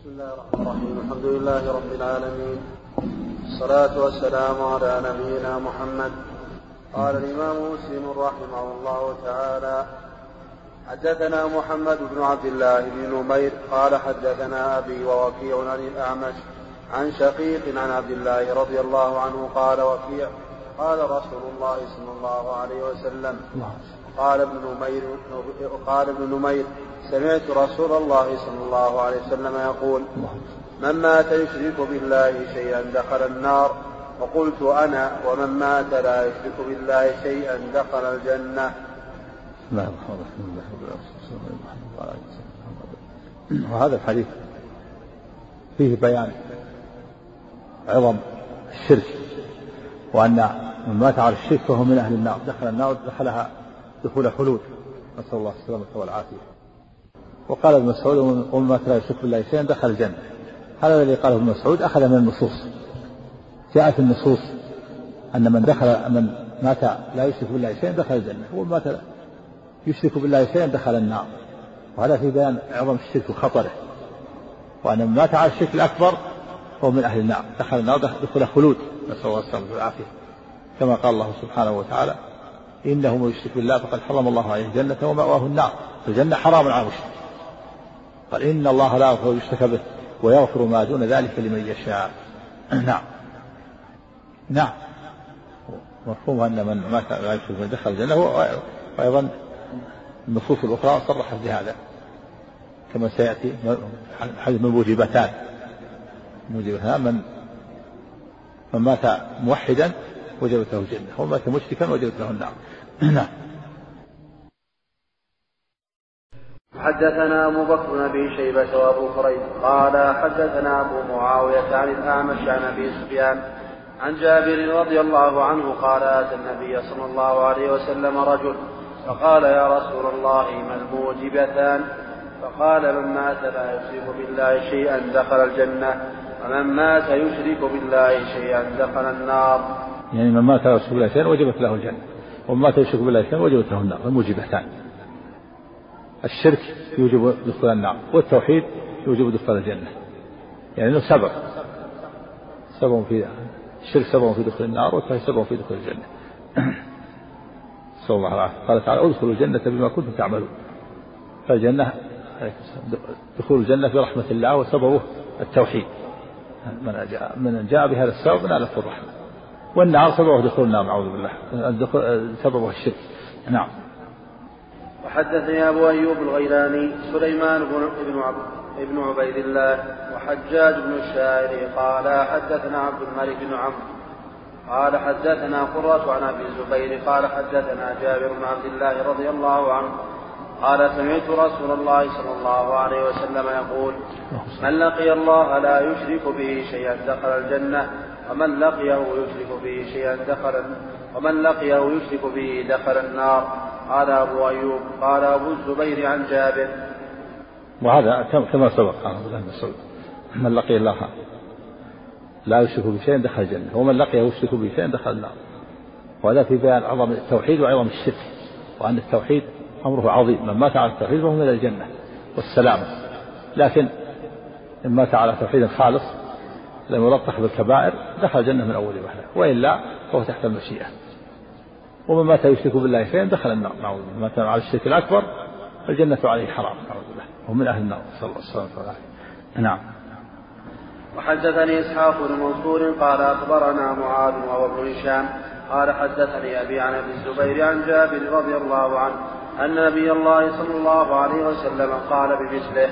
بسم الله الرحمن الرحيم. الحمد لله رب العالمين. الصلاة والسلام على نبينا محمد. قال الإمام مسلم رحمه الله تعالى حدثنا محمد بن عبد الله بن نمير قال حدثنا أبي ووكيع عن الأعمش عن شقيق عن عبد الله رضي الله عنه قال وكيع قال رسول الله صلى الله عليه وسلم. قال ابن نمير قال ابن نمير سمعت رسول الله صلى الله عليه وسلم يقول من مات يشرك بالله شيئا دخل النار. وقلت أنا ومن مات لا يشرك بالله شيئا دخل الجنة. بسم الله الرحمن الرحيم وهذا الحديث فيه بيان عظم الشرك وأن من مات على الشرك فهو من أهل النار دخل النار دخلها دخول خلود. نسأل الله السلامة والعافية. وقال ابن مسعود ومن مات لا يشرك بالله شيئا دخل الجنة. هذا الذي قاله ابن مسعود أخذ من النصوص. جاءت النصوص أن من دخل من مات لا يشرك بالله شيئا دخل الجنة. ومن مات يشرك بالله شيئا دخل النار. وهذا في بيان عظم الشرك وخطره. وأن من مات على الشرك الأكبر هو من أهل النار. دخل النار دخل خلود. نسأل الله السلامة والعافية. كما قال الله سبحانه وتعالى إنه من يشرك بالله فقد حرم الله عليه الجنة ومأواه النار. الجنة حرام على المشرك. قال إن الله لا يغفر يشرك به ويغفر ما دون ذلك لمن يشاء. نعم. نعم. مفهوم أن من مات لا يشرك به دخل الجنة وأيضا النصوص الأخرى صرحت بهذا. كما سيأتي حديث من موجبتان موجبتان من من مات موحدا وجبت له الجنة ومن مات مشركا وجبت له النار. نعم. حدثنا أبو بكر بن أبي شيبة وأبو كريب قال حدثنا أبو معاوية عن الأعمش عن أبي سفيان عن جابر رضي الله عنه قال أتى النبي صلى الله عليه وسلم رجل فقال يا رسول الله ما الموجبتان؟ فقال من مات لا يشرك بالله شيئا دخل الجنة ومن مات يشرك بالله شيئا دخل النار. يعني من مات لا يشرك بالله شيئا وجبت له الجنة ومن مات يشرك بالله شيئا وجبت له النار الموجبتان. الشرك يوجب دخول النار والتوحيد يوجب دخول الجنة. يعني إنه سبب. سبب في الشرك سبب في دخول النار والتوحيد سبب في دخول الجنة. نسأل الله العافية. قال تعالى ادخلوا الجنة بما كنتم تعملون. فالجنة دخول الجنة برحمة الله وسببه التوحيد. من جاء من جاء بهذا السبب نالته الرحمة. والنار سببه دخول النار نعوذ بالله. سببه الشرك. نعم. وحدثني أبو أيوب الغيلاني سليمان بن ابن عبيد الله وحجاج بن الشاعر قال حدثنا عبد الملك بن عمرو. قال حدثنا قرة عن أبي الزبير قال حدثنا جابر بن عبد الله رضي الله عنه. قال سمعت رسول الله صلى الله عليه وسلم يقول من لقي الله لا يشرك به شيئا دخل الجنة ومن لقيه يشرك به شيئا دخل ومن لقيه يشرك به دخل النار. قال أبو أيوب قال أبو الزبير عن جابر. وهذا كما سبق قال ابن مسعود. من لقي الله لا يشرك بشيء دخل الجنة ومن لقيه يشرك بشيء دخل النار. وهذا في بيان عظم التوحيد وعظم الشرك وأن التوحيد أمره عظيم. من مات على التوحيد فهو من الجنة والسلامة. لكن إن مات على توحيد خالص لم يلطخ بالكبائر دخل الجنة من أول وهلة وإلا فهو تحت المشيئة. ومن مات يشرك بالله شيئا دخل النار. نعوذ بالله. مات على الشرك الأكبر فالجنة عليه حرام. نعوذ بالله. وهو من أهل النار. صلى الله عليه وسلم. نعم. وحدثني إسحاق بن منصور قال أخبرنا معاذ وهو ابن هشام. قال حدثني أبي عن أبي الزبير عن جابر رضي الله عنه أن نبي الله صلى الله عليه وسلم قال بمثله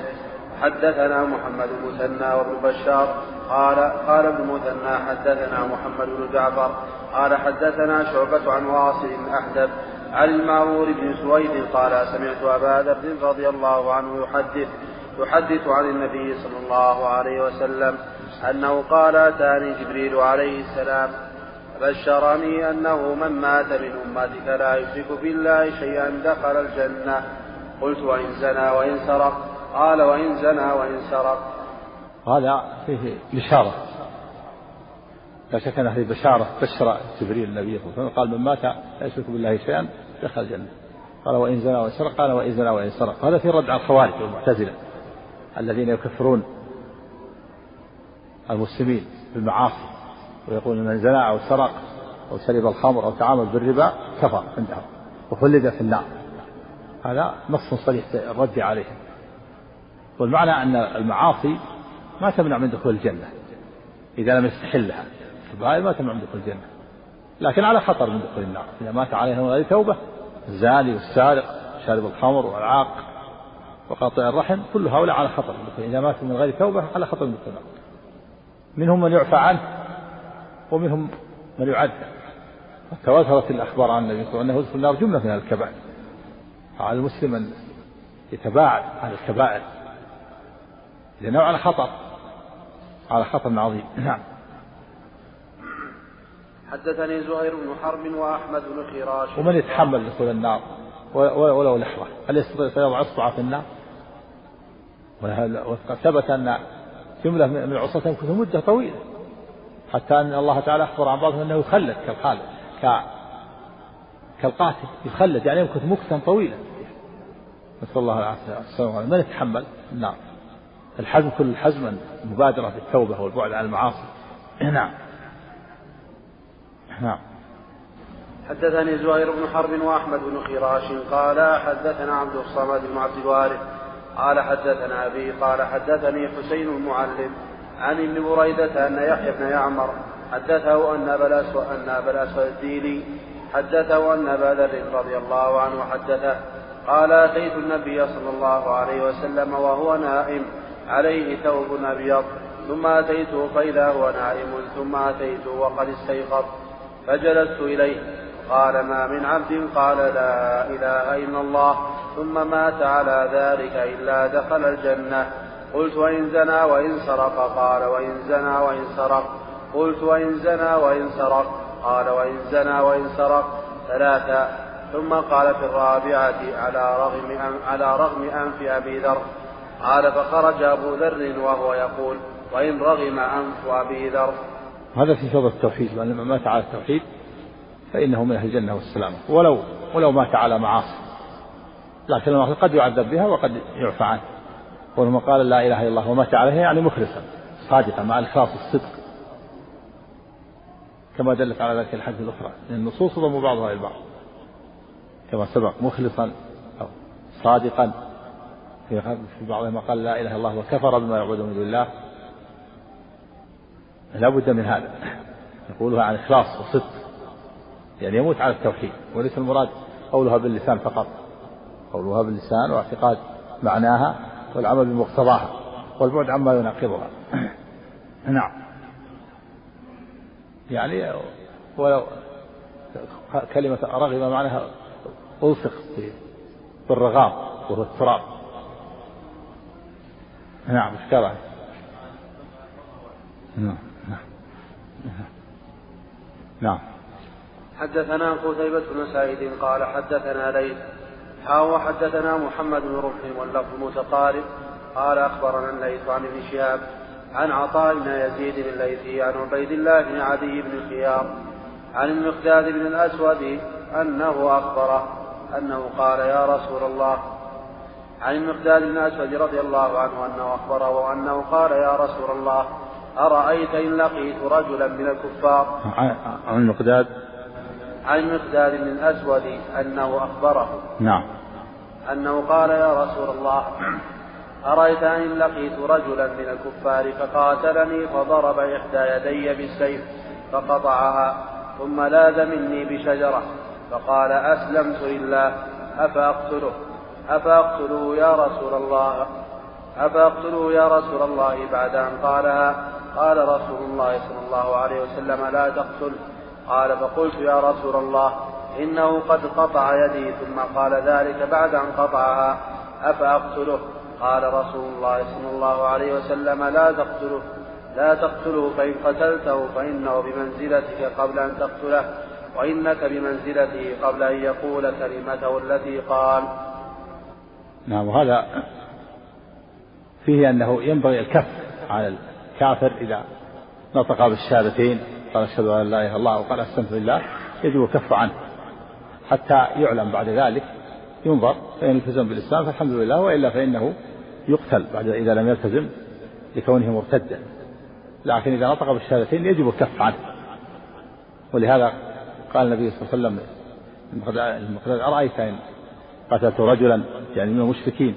حدثنا محمد بن مثنى وابن بشار قال قال ابن مثنى حدثنا محمد بن جعفر قال حدثنا شعبة عن واصل أحدب عن المعمور بن سويد قال سمعت أبا ذر رضي الله عنه يحدث يحدث عن النبي صلى الله عليه وسلم أنه قال أتاني جبريل عليه السلام بشرني أنه من مات من أمتك لا يشرك بالله شيئا دخل الجنة. قلت وإن زنى وإن سرق. قال وإن زنى وإن سرق. هذا فيه بشارة. لا شك أن هذه بشارة بشر جبريل النبي صلى الله عليه وسلم. قال من مات لا يشرك بالله شيئا دخل الجنة. قال وإن زنى وإن سرق قال وإن زنى وإن سرق. هذا في رد على الخوارج والمعتزلة الذين يكفرون المسلمين بالمعاصي ويقول من زنى أو سرق أو شرب الخمر أو تعامل بالربا كفر عندهم وخلد في النار. هذا نص صريح الرد عليهم والمعنى أن المعاصي ما تمنع من دخول الجنة إذا لم يستحلها. هذه ما تمنع من دخول الجنة لكن على خطر من دخول النار. إذا مات عليها من غير توبة الزاني والسارق شارب الخمر والعاق وقاطع الرحم كل هؤلاء على خطر من دخول إذا ماتوا من غير توبة على خطر من دخول النار. منهم من يعفى عنه ومنهم من يعد. تواترت الأخبار عن النبي صلى الله عليه وسلم أنه يدخل النار جملة من الكبائر. على المسلم أن يتباعد عن الكبائر لأنه على خطر. على خطر عظيم. نعم. حدثني زهير بن حرب وأحمد بن خراش. ومن يتحمل دخول النار. ولو لحظة. هل يستطيع يضع اصبعه في النار؟ وقد ثبت أن جملة من العصاة تمكث مدة طويلة. حتى أن الله تعالى أخبر عن بعضهم أنه يخلد كالخالد. ك كالقاتل. يخلد. يعني يمكث مكثا طويلا نسأل الله والسلامه من يتحمل؟ النار الحزم كل الحزم المبادره بالتوبة والبعد عن المعاصي. نعم نعم حدثني زهير بن حرب وأحمد بن خراش قال حدثنا عبد الصمد بن عبد الوارث قال حدثنا أبي قال حدثني حسين المعلم عن ابن بريدة أن يحيى بن يعمر حدثه أن أبا أن أبا الديلي حدثه أن أبا ذر رضي الله عنه حدثه قال أتيت النبي صلى الله عليه وسلم وهو نائم عليه ثوب أبيض. ثم أتيته فإذا هو نائم ثم أتيته وقد استيقظ. فجلست إليه. قال ما من عبد قال لا إله إلا الله ثم مات على ذلك إلا دخل الجنة. قلت وإن زنى وإن سرق قال وإن زنى وإن سرق قلت وإن زنى وإن سرق قال وإن زنى وإن سرق ثلاثة. ثم قال في الرابعة على رغم على رغم أنف أبي ذر قال فخرج أبو ذر وهو يقول وإن رغم أنف أبي ذر. هذا في فضل التوحيد وأن من مات على التوحيد فإنه من أهل الجنة والسلامة ولو ولو مات على معاصي. لكن المعاصي قد يعذب بها وقد يعفى عنه. ولما قال لا إله إلا الله ومات عليها يعني مخلصا صادقا مع الإخلاص الصدق. كما دلت على ذلك الحديث الأخرى النصوص تضم بعضها إلى البعض كما سبق مخلصا أو صادقا. في بعضهم قال لا إله إلا الله وكفر بما يعبد من دون الله. لا بد من هذا. يقولها عن إخلاص وصدق. يعني يموت على التوحيد. وليس المراد قولها باللسان فقط. قولها باللسان واعتقاد معناها والعمل بمقتضاها والبعد عما يناقضها. نعم. يعني ولو كلمة رغب معناها ألصق بالرغام وهو التراب نعم اشكال نعم نعم. حدثنا قتيبة بن سعيد قال حدثنا ليث. حاو حدثنا محمد بن رمح واللفظ متقارب. قال أخبرنا الليث عن ابن شهاب عن عطاء بن يزيد الليثي عن عبيد الله بن عدي بن الخيار عن المقداد بن الأسود أنه أخبره أنه قال يا رسول الله عن المقداد بن الأسود رضي الله عنه أنه أخبره وأنه قال يا رسول الله أرأيت إن لقيت رجلا من الكفار؟ عن المقداد؟ عن المقداد بن الأسود أنه أخبره. نعم. أنه قال يا رسول الله أرأيت إن لقيت رجلا من الكفار فقاتلني فضرب إحدى يدي بالسيف فقطعها ثم لاذ مني بشجرة فقال أسلمت لله أفأقتله؟ أفأقتله يا رسول الله؟ أفأقتله يا رسول الله بعد أن قالها قال رسول الله صلى الله عليه وسلم لا تقتل. قال فقلت يا رسول الله إنه قد قطع يدي ثم قال ذلك بعد أن قطعها. أفأقتله؟ قال رسول الله صلى الله عليه وسلم لا تقتله. لا تقتله فإن قتلته فإنه بمنزلتك قبل أن تقتله وإنك بمنزلته قبل أن يقول كلمته التي قال. نعم وهذا فيه أنه ينبغي الكف على الكافر إذا نطق بالشهادتين قال أشهد أن لا إله إلا الله وقال أسلمت لله يجب الكف عنه. حتى يعلم بعد ذلك ينظر فإن التزم بالإسلام فالحمد لله وإلا فإنه يقتل بعد إذا لم يلتزم لكونه مرتدا. لكن إذا نطق بالشهادتين يجب الكف عنه. ولهذا قال النبي صلى الله عليه وسلم المقداد أرأيت إن قتلت رجلا يعني من المشركين.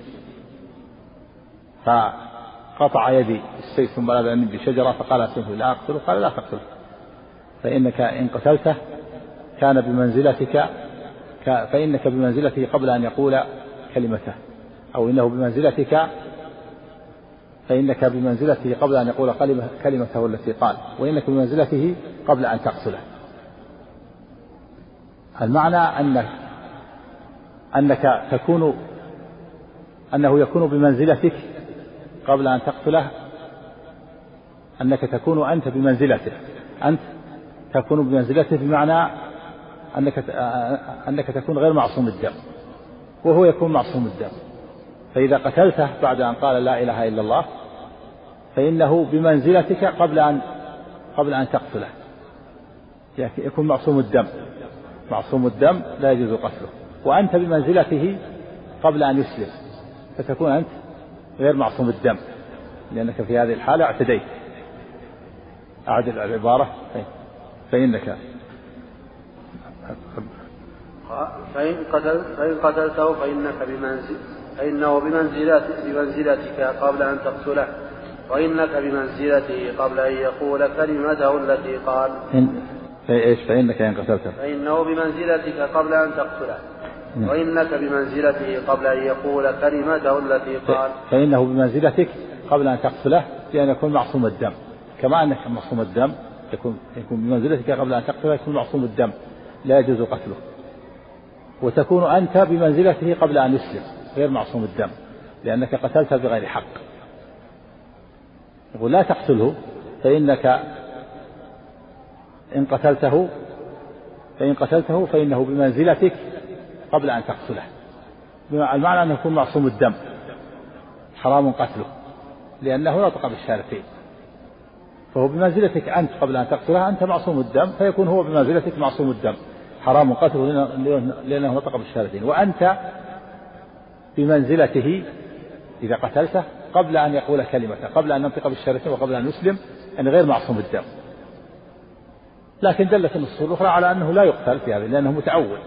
فقطع يدي السيف ثم بلغ بشجرة فقال أسلمه لا أقتله قال لا تقتله. فإنك إن قتلته كان بمنزلتك فإنك بمنزلته قبل أن يقول كلمته. أو إنه بمنزلتك فإنك بمنزلته قبل أن يقول كلمته التي قال. وإنك بمنزلته قبل أن تقتله. المعنى أنك أنك تكون أنه يكون بمنزلتك قبل أن تقتله أنك تكون أنت بمنزلته. أنت تكون بمنزلته بمعنى أنك أنك تكون غير معصوم الدم. وهو يكون معصوم الدم. فإذا قتلته بعد أن قال لا إله إلا الله فإنه بمنزلتك قبل أن قبل أن تقتله. يكون معصوم الدم. معصوم الدم لا يجوز قتله. وأنت بمنزلته قبل أن يسلم فتكون أنت غير معصوم الدم لأنك في هذه الحالة اعتديت. أعدل العبارة فإنك. فإن قتل فإن قتلته فإنك بمنزل فإنه بمنزلتك بمنزلتك قبل أن تقتله وإنك بمنزلته قبل أن يقول كلمته التي قال. إن إيش؟ فإنك إن قتلته. فإنه بمنزلتك قبل أن تقتله. وإنك بمنزلته قبل أن يقول كلمته التي قال. فإنه بمنزلتك قبل أن تقتله لأن يكون معصوم الدم. كما أنك معصوم الدم يكون يكون بمنزلتك قبل أن تقتله يكون معصوم الدم. لا يجوز قتله. وتكون أنت بمنزلته قبل أن يسلم غير معصوم الدم لأنك قتلته بغير حق. يقول لا تقتله فإنك إن قتلته فإن قتلته فإنه بمنزلتك قبل أن تقتله. المعنى أنه يكون معصوم الدم. حرام قتله. لأنه نطق بالشهادتين فهو بمنزلتك أنت قبل أن تقتله أنت معصوم الدم فيكون هو بمنزلتك معصوم الدم. حرام قتله لأنه نطق بالشهادتين وأنت بمنزلته إذا قتلته قبل أن يقول كلمة قبل أن ينطق بالشهادتين وقبل أن يسلم أن غير معصوم الدم. لكن دلت النصوص الأخرى على أنه لا يقتل في هذا لأنه متأول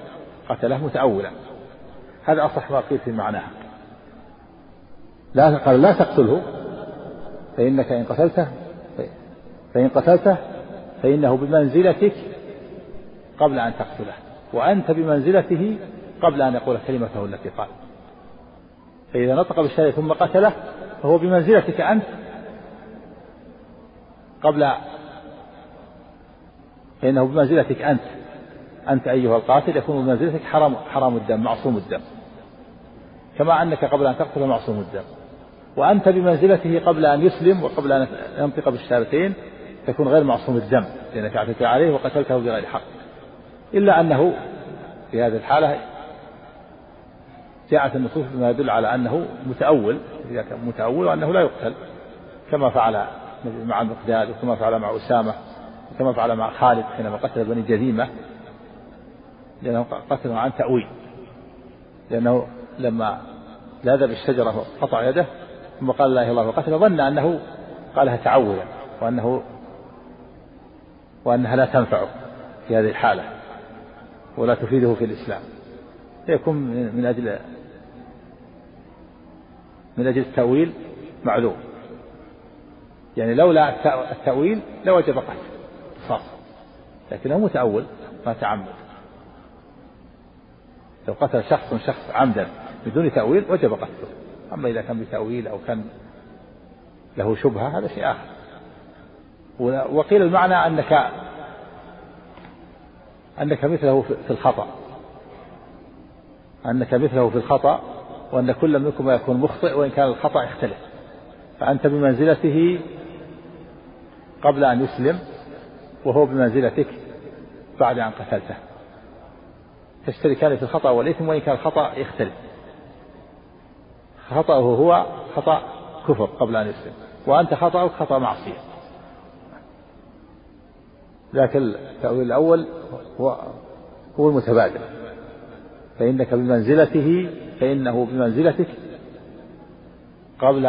قتله متأولا. هذا أصح ما قيل في معناها. لا قال لا تقتله. فإنك إن قتلته فإن قتلته فإنه بمنزلتك قبل أن تقتله وأنت بمنزلته قبل أن يقول كلمته التي قال. فإذا نطق بالشهادة ثم قتله فهو بمنزلتك أنت قبل فإنه بمنزلتك أنت. أنت أيها القاتل يكون بمنزلتك حرام حرام الدم معصوم الدم. كما أنك قبل أن تقتل معصوم الدم. وأنت بمنزلته قبل أن يسلم وقبل أن ينطق بالشهادتين تكون غير معصوم الدم لأنك اعتدت عليه وقتلته بغير حق. إلا أنه في هذه الحالة جاءت النصوص بما يدل على أنه متأول إذا كان متأول وأنه لا يقتل. كما فعل مع المقداد وكما فعل مع أسامة وكما فعل مع خالد حينما قتل بني جذيمة لأنه قتله عن تأويل. لأنه لما لاذ بالشجرة وقطع يده ثم قال لا إله إلا الله وقتل ظن أنه قالها تعولا وأنه وأنها لا تنفعه في هذه الحالة ولا تفيده في الإسلام. يكون من أجل من أجل التأويل معلوم. يعني لولا التأويل لوجب قتل قصاص لكنه متأول ما تعمد. لو قتل شخص شخص عمدا بدون تأويل وجب قتله. أما إذا كان بتأويل أو كان له شبهة هذا شيء آخر. وقيل المعنى أنك أنك مثله في الخطأ. أنك مثله في الخطأ وأن كل منكم يكون مخطئ وإن كان الخطأ يختلف. فأنت بمنزلته قبل أن يسلم وهو بمنزلتك بعد أن قتلته. تشتركان في الخطأ والإثم وإن كان الخطأ يختلف خطأه هو خطأ كفر قبل أن يسلم. وأنت خطأك خطأ معصية. لكن التأويل الأول هو هو المتبادل. فإنك بمنزلته فإنه بمنزلتك قبل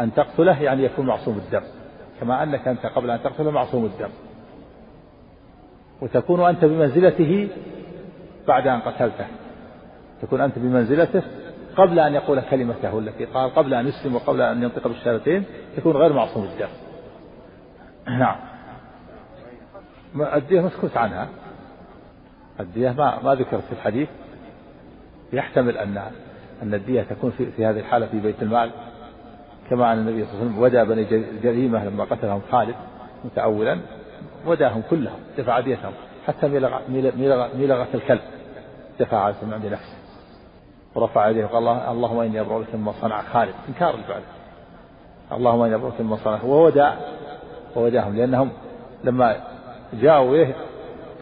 أن تقتله يعني يكون معصوم الدم. كما أنك أنت قبل أن تقتله معصوم الدم. وتكون أنت بمنزلته بعد أن قتلته. تكون أنت بمنزلته قبل أن يقول كلمته التي قال قبل أن يسلم وقبل أن ينطق بالشهادتين يكون غير معصوم الدم. نعم. الدية مسكوت عنها. الدية ما ما ذكرت في الحديث. يحتمل أن أن الدية تكون في, في هذه الحالة في بيت المال. كما أن النبي صلى الله عليه وسلم ودى بني جريمة لما قتلهم خالد متأولا وداهم كلهم دفع ديتهم حتى ملغة, ملغة الكلب. دفع على عند نفسه. ورفع يديه وقال الله اللهم إني أبرأ لك مما صنع خالد. إنكار الفعل. اللهم إني أبرأ لك مما صنع وودع ووداهم لأنهم لما جاءوا إليه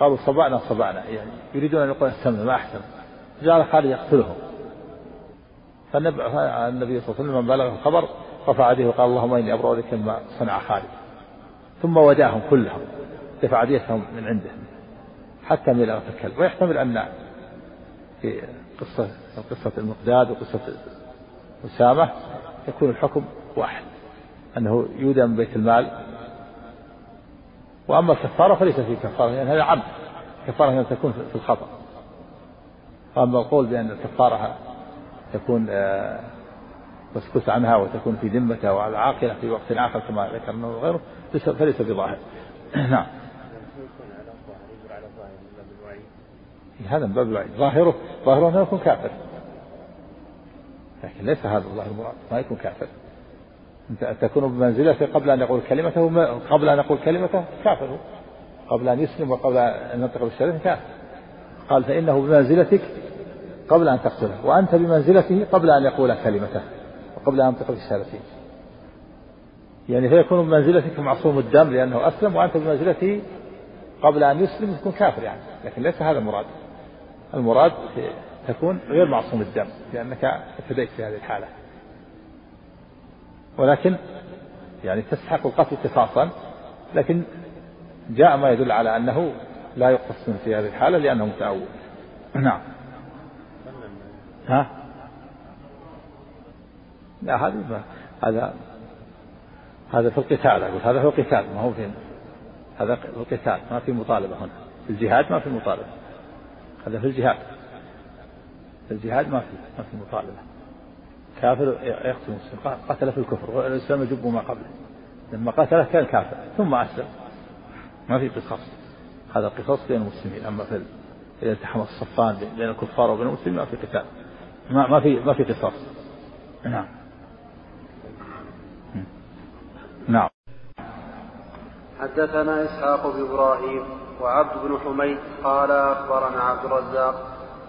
قالوا صبعنا صبعنا يعني يريدون أن يقولوا استمنا ما احسن جعل خالد يقتلهم فالنبي صلى الله عليه وسلم من بلغ الخبر. رفع يديه وقال اللهم إني أبرأ لك مما صنع خالد. ثم وداهم كلهم. دفع ديتهم من عنده. حتى ملأت الكلب. ويحتمل أن في قصة قصة المقداد وقصة أسامة يكون الحكم واحد أنه يودى من بيت المال. وأما الكفارة فليس في كفارة لأن يعني هذا عمد كفارة هنا تكون في الخطأ. وأما القول بأن الكفارة تكون آه، مسكوت عنها وتكون في ذمته وعلى عاقلة في وقت آخر كما ذكرنا وغيره فليس بظاهر. نعم. هذا من باب الوعيد ظاهره ظاهره أنه يكون كافر. لكن ليس هذا الله المراد. ما يكون كافر. انت تكون بمنزلته قبل أن يقول كلمته قبل أن يقول كلمته كافر. قبل أن يسلم وقبل أن ينطق بالشهاده كافر. قال فإنه بمنزلتك قبل أن تقتله. وأنت بمنزلته قبل أن يقول كلمته وقبل أن ينطق بالشهادتين يعني فيكون بمنزلتك معصوم الدم لأنه أسلم وأنت بمنزلته قبل أن يسلم يكون كافر يعني. لكن ليس هذا المراد. المراد تكون غير معصوم الدم لأنك ابتديت في هذه الحالة. ولكن يعني تستحق القتل قصاصا لكن جاء ما يدل على أنه لا يقتص في هذه الحالة لأنه متأول نعم. ها؟ لا هذا هذا هذا في القتال أقول هذا في القتال ما هو في هذا في القتال ما في مطالبة هنا. في الجهاد ما في مطالبة. هذا في الجهاد. في الجهاد ما في ما في مطالبة. كافر يقتل مسلم. قتل في الكفر. والإسلام يجب ما قبله. لما قتله كان كافر ثم أسلم. ما في قصاص. هذا قصاص بين المسلمين. أما في إذا التحم الصفان بين الكفار وبين المسلمين ما في قتال. ما ما في ما في قصاص. نعم. نعم. حدثنا إسحاق بن إبراهيم. وعبد بن حميد قال أخبرنا عبد الرزاق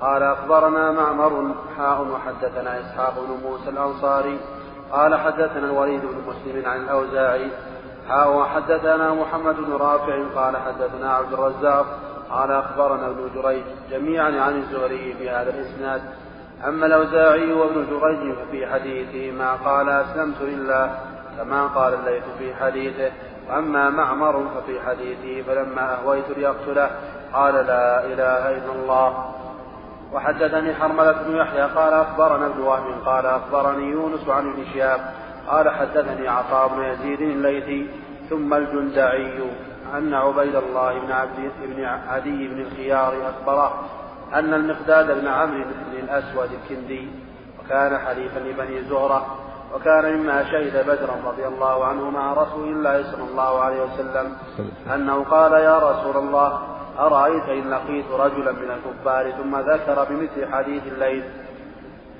قال أخبرنا معمر حاء وحدثنا إسحاق بن موسى الأنصاري قال حدثنا الوليد بن مسلم عن الأوزاعي حاء وحدثنا محمد بن رافع قال حدثنا عبد الرزاق قال أخبرنا ابن جريج جميعا عن الزهري في هذا الإسناد. أما الأوزاعي وابن جريج ففي حديثه ما قال أسلمت لله كما قال الليث في حديثه. وأما معمر ففي حديثه فلما أهويت ليقتله قال لا إله إلا الله. وحدثني حرملة بن يحيى قال أخبرنا ابن وهب قال أخبرني يونس عن ابن شهاب قال حدثني عطاء بن يزيد الليثي ثم الجندعي أن عبيد الله بن عبد بن عدي بن الخيار أخبره أن المقداد بن عمرو بن الأسود الكندي وكان حليفا لبني زهرة وكان مما شهد بدرا رضي الله عنه مع رسول الله صلى الله عليه وسلم أنه قال يا رسول الله أرأيت إن لقيت رجلا من الكفار ثم ذكر بمثل حديث الليل.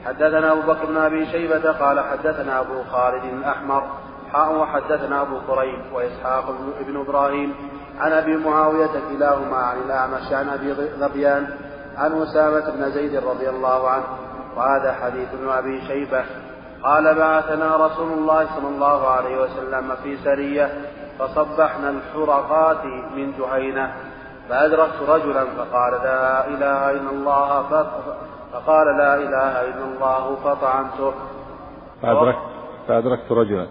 حدثنا أبو بكر بن أبي شيبة قال حدثنا أبو خالد الأحمر حاء وحدثنا أبو كريم وإسحاق بن إبراهيم. عن أبي معاوية كلاهما عن الأعمش عن أبي ظبيان عن أسامة بن زيد رضي الله عنه. وهذا حديث ابن أبي شيبة. قال بعثنا رسول الله صلى الله عليه وسلم في سرية فصبحنا الحرقات من جهينة فأدركت رجلا فقال لا إله إلا الله فقال لا إله إلا الله فطعنته. فأدركت فأدركت رجلا.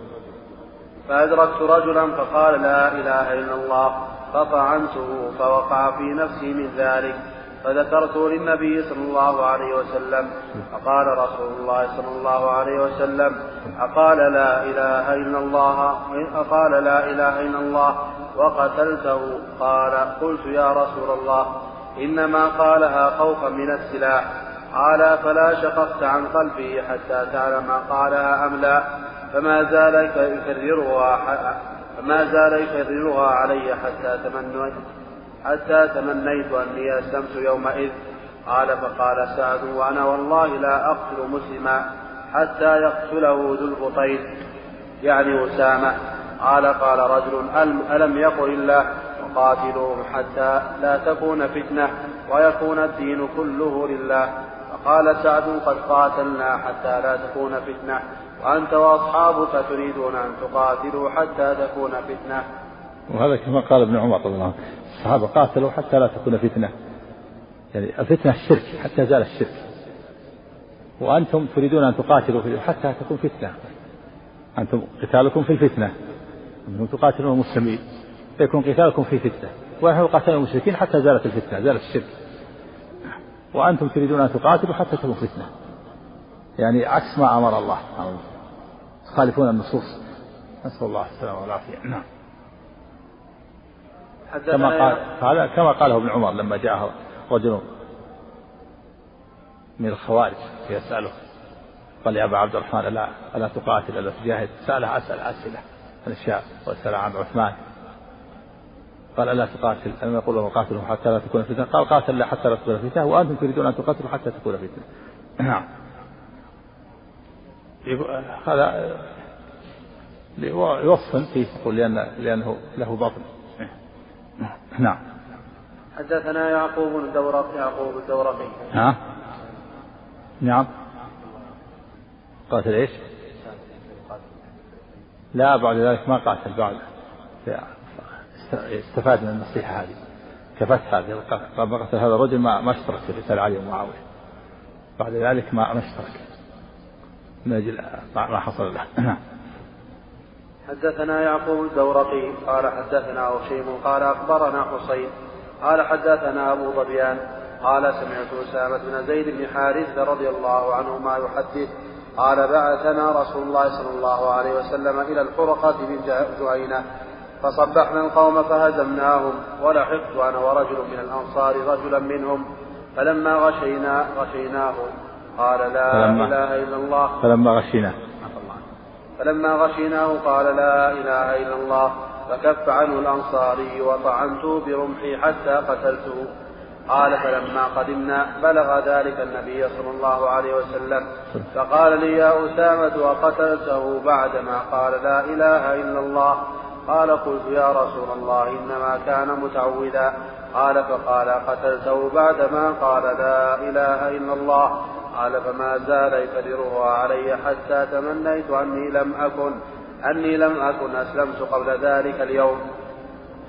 فأدركت رجلا فقال لا إله إلا الله فطعنته فوقع في نفسي من ذلك. فذكرت للنبي صلى الله عليه وسلم. فقال رسول الله صلى الله عليه وسلم أقال لا إله إلا الله أقال لا إله إلا الله وقتلته. قال قلت يا رسول الله إنما قالها خوفا من السلاح. قال فلا شققت عن قلبه حتى تعلم قالها أم لا. فما زال يكررها فما زال يكررها علي حتى تمنيت. حتى تمنيت أني أسلمت يومئذ. قال فقال سعد وأنا والله لا أقتل مسلما حتى يقتله ذو البطين يعني أسامة. قال قال رجل ألم يقل الله وقاتلوهم حتى لا تكون فتنة ويكون الدين كله لله؟ فقال سعد قد قاتلنا حتى لا تكون فتنة وأنت وأصحابك تريدون أن تقاتلوا حتى تكون فتنة. وهذا كما قال ابن عمر رضي الله عنه. الصحابة قاتلوا حتى لا تكون فتنة. يعني الفتنة الشرك حتى زال الشرك. وأنتم تريدون أن تقاتلوا حتى تكون فتنة. أنتم قتالكم في الفتنة. أنتم تقاتلون المسلمين. فيكون قتالكم في فتنة. ونحن قاتلنا المشركين حتى زالت الفتنة زالت الشرك. وأنتم تريدون أن تقاتلوا حتى تكون فتنة. يعني عكس ما أمر الله. تخالفون النصوص. نسأل الله السلامة والعافية. نعم. كما قال هذا كما قاله ابن عمر لما جاءه رجل من الخوارج يسأله قال يا أبا عبد الرحمن ألا ألا تقاتل؟ ألا تجاهد؟ سأله أسأل أسئلة الأشياء وسأل عن عثمان قال ألا تقاتل؟ ألم يقول له قاتلوا حتى لا تكون فتنة. قال قاتل لا حتى لا تكون فتنة. وأنتم تريدون أن تقاتلوا حتى تكون فتنة. نعم. هذا يوصل فيه يقول لأن لأنه له بطن. نعم. حدثنا يعقوب الدورق يعقوب الدورقي ها؟ نعم. قاتل إيش؟ لا بعد ذلك ما قاتل بعد. استفاد من النصيحة هذه. كفت هذه لما قتل هذا الرجل ما ما اشترك في قتال علي ومعاوية. بعد ذلك ما ما اشترك. من أجل ما حصل له. نعم. حدثنا يعقوب الدورقي قال حدثنا هشيم قال أخبرنا حسين قال حدثنا أبو ظبيان قال سمعت أسامة بن زيد بن حارثة رضي الله عنهما يحدث قال بعثنا رسول الله صلى الله عليه وسلم إلى الحرقة من جهينة فصبحنا القوم فهزمناهم ولحقت أنا ورجل من الأنصار رجلا منهم فلما غشينا غشيناه قال لا فلما إله إلا الله. فلما غشيناه. فلما غشيناه قال لا إله إلا الله فكف عنه الأنصاري وطعنته برمحي حتى قتلته. قال فلما قدمنا بلغ ذلك النبي صلى الله عليه وسلم. فقال لي يا أسامة وقتلته بعدما قال لا إله إلا الله؟ قال قلت يا رسول الله إنما كان متعوذا. قال فقال قتلته بعدما قال لا إله إلا الله. قال فما زال يكررها علي حتى تمنيت أني لم أكن أني لم أكن أسلمت قبل ذلك اليوم.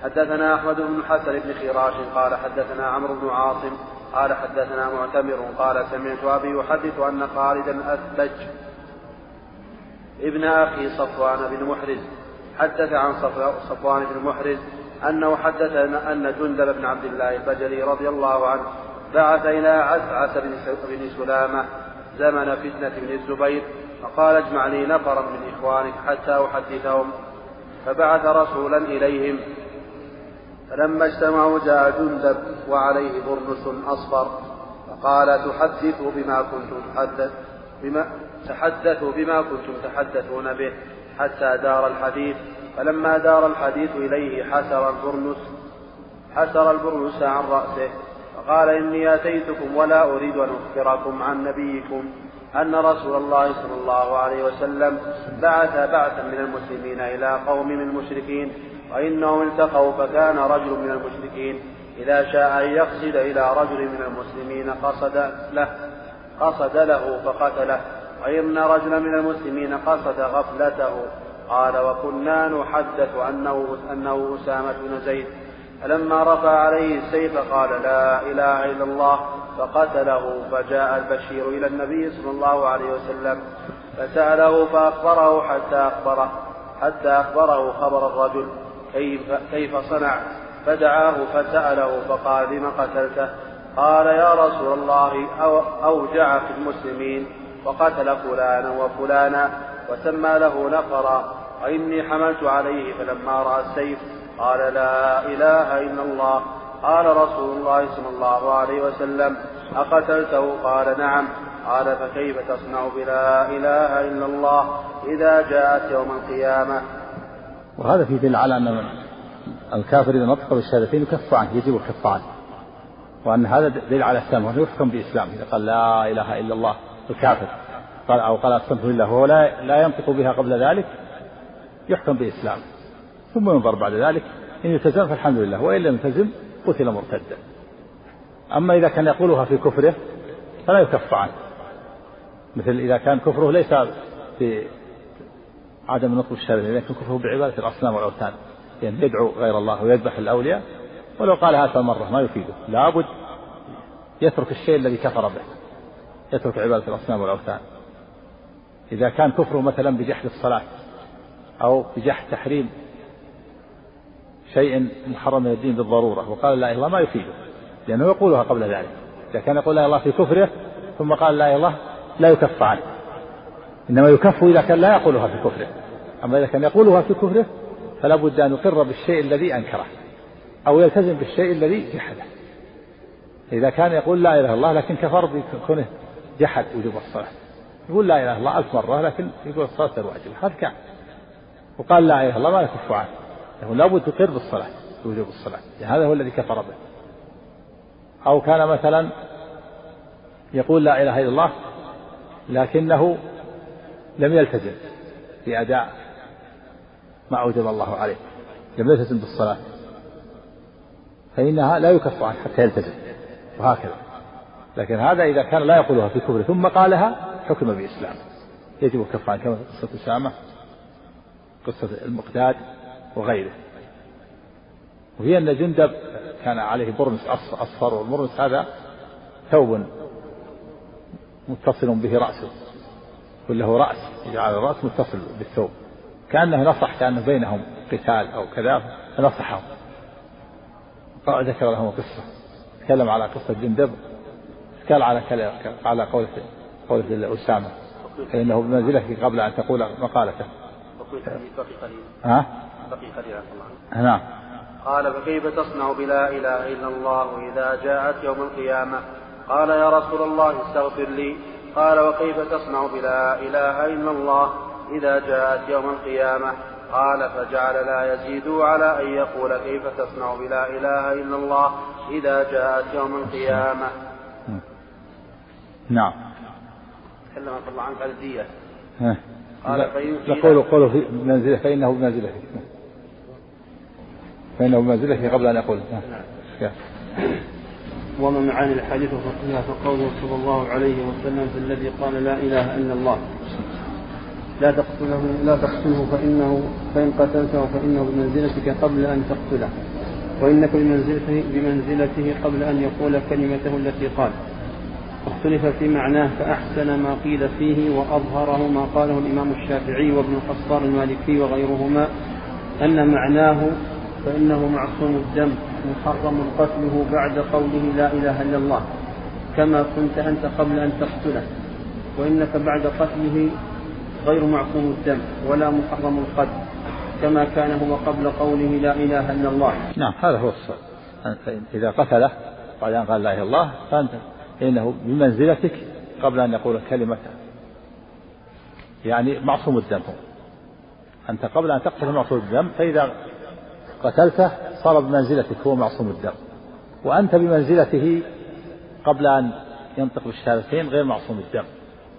حدثنا أحمد بن الحسن بن خراش قال حدثنا عمرو بن عاصم قال حدثنا معتمر قال سمعت أبي يحدث أن خالدا أثلج ابن أخي صفوان بن محرز. حدث عن صفوان بن محرز أنه حدث أن جندب بن عبد الله البجلي رضي الله عنه بعث إلى عسعس بن سلامة زمن فتنة بن الزبير فقال اجمع لي نفرا من إخوانك حتى أحدثهم. فبعث رسولا إليهم. فلما اجتمعوا جاء جندب وعليه برنس أصفر فقال تحدثوا بما كنتم تحدث بما تحدثوا بما كنتم تحدثون به حتى دار الحديث. فلما دار الحديث إليه حسر البرنس حسر البرنس عن رأسه. فقال إني أتيتكم ولا أريد أن أخبركم عن نبيكم أن رسول الله صلى الله عليه وسلم بعث بعثا من المسلمين إلى قوم من المشركين وإنهم التقوا فكان رجل من المشركين. إذا شاء أن يقصد إلى رجل من المسلمين قصد له قصد له فقتله وإن رجلا من المسلمين قصد غفلته. قال وكنا نحدث أنه أنه أسامة بن زيد. فلما رفع عليه السيف قال لا إله إلا الله فقتله فجاء البشير إلى النبي صلى الله عليه وسلم فسأله فأخبره حتى أخبره حتى أخبره خبر الرجل. كيف, كيف صنع؟ فدعاه فسأله فقال لم قتلته؟ قال يا رسول الله أو أوجع في المسلمين وقتل فلانا وفلانا وسمى له نفرا. وإني حملت عليه فلما رأى السيف قال لا إله إلا الله. قال رسول الله صلى الله عليه وسلم أقتلته؟ قال نعم. قال فكيف تصنع بلا إله إلا الله إذا جاءت يوم القيامة؟ وهذا في دل على أن الكافر إذا نطق بالشهادتين يكف عنه يجب الكف عنه. وأن هذا دليل على إسلامه وأنه يحكم بإسلامه. إذا قال لا إله إلا الله الكافر. قال أو قال أقسمت بالله وهو لا لا ينطق بها قبل ذلك يحكم بإسلامه. ثم ينظر بعد ذلك إن التزم فالحمد لله وإن لم يلتزم قتل مرتدا. أما إذا كان يقولها في كفره فلا يكف عنه. مثل إذا كان كفره ليس في عدم نطق الشهادة لكن كفره بعبادة الأصنام والأوثان يعني يدعو غير الله ويذبح الأولياء ولو قال هذا مرة ما يفيده. لابد يترك الشيء الذي كفر به يترك عبادة الأصنام والأوثان. إذا كان كفره مثلا بجحد الصلاة أو بجحد تحريم شيء محرم من الدين بالضرورة وقال لا إله الله ما يفيده لأنه يقولها قبل ذلك إذا كان يقول لا إله الله في كفره ثم قال لا إله الله لا يكف عنه. إنما يكف إذا كان لا يقولها في كفره. أما إذا كان يقولها في كفره فلا بد أن يقر بالشيء الذي أنكره أو يلتزم بالشيء الذي جحده. إذا كان يقول لا إله إلا الله لكن كفر بكونه جحد وجوب الصلاة. يقول لا إله إلا الله ألف مرة لكن يقول الصلاة الواجب هذا كان. وقال لا إله إلا الله ما يكف عنه. له لابد تقر بالصلاة بوجوب الصلاة هذا هو الذي كفر به. أو كان مثلا يقول لا إله إلا الله لكنه لم يلتزم في أداء ما أوجب الله عليه لم يلتزم بالصلاة. فإنها لا يكف عنه حتى يلتزم وهكذا. لكن هذا إذا كان لا يقولها في كفر ثم قالها حكم بإسلام. يجب الكف عنه كما قصة أسامة قصة المقداد. وغيره. وهي أن جندب كان عليه برنس أصفر والبرنس هذا ثوب متصل به رأسه وله رأس يجعل الرأس متصل بالثوب. كأنه نصح كأنه بينهم قتال أو كذا فنصحهم. ذكر لهم قصة تكلم على قصة جندب قال على على قولة قولة أسامة فإنه بمنزلته قبل أن تقول مقالته. ها؟ قليلا نعم. قال فكيف تصنع بلا إله إلا الله إذا جاءت يوم القيامة. قال يا رسول الله استغفر لي. قال وكيف تصنع بلا إله إلا الله إذا جاءت يوم القيامة؟ قال فجعل لا يزيد على أن يقول كيف تصنع بلا إله إلا الله إذا جاءت يوم القيامة. نعم. تكلم الله عنك الدية قال يقول قوله في منزلة فإنه بمنزلته فإنه بمنزلته قبل أن يقول نعم. وما معاني الحديث وفقهها فقوله صلى الله عليه وسلم في الذي قال لا إله إلا الله. لا تقتله لا تقتله فإنه فإن قتلته فإنه بمنزلتك قبل أن تقتله. وإنك بمنزلته بمنزلته قبل أن يقول كلمته التي قال. اختلف في معناه فأحسن ما قيل فيه وأظهره ما قاله الإمام الشافعي وابن القصار المالكي وغيرهما أن معناه فإنه معصوم الدم محرم قتله بعد قوله لا إله إلا الله كما كنت أنت قبل أن تقتله. وإنك بعد قتله غير معصوم الدم ولا محرم القتل كما كان هو قبل قوله لا إله إلا الله. نعم هذا هو الصواب. إذا قتله بعد أن قال لا إله إلا الله فأنت فإنه بمنزلتك قبل أن يقول كلمة يعني معصوم الدم هو. أنت قبل أن تقتل معصوم الدم فإذا قتلته صار بمنزلتك هو معصوم الدم. وأنت بمنزلته قبل أن ينطق بالشهادتين غير معصوم الدم.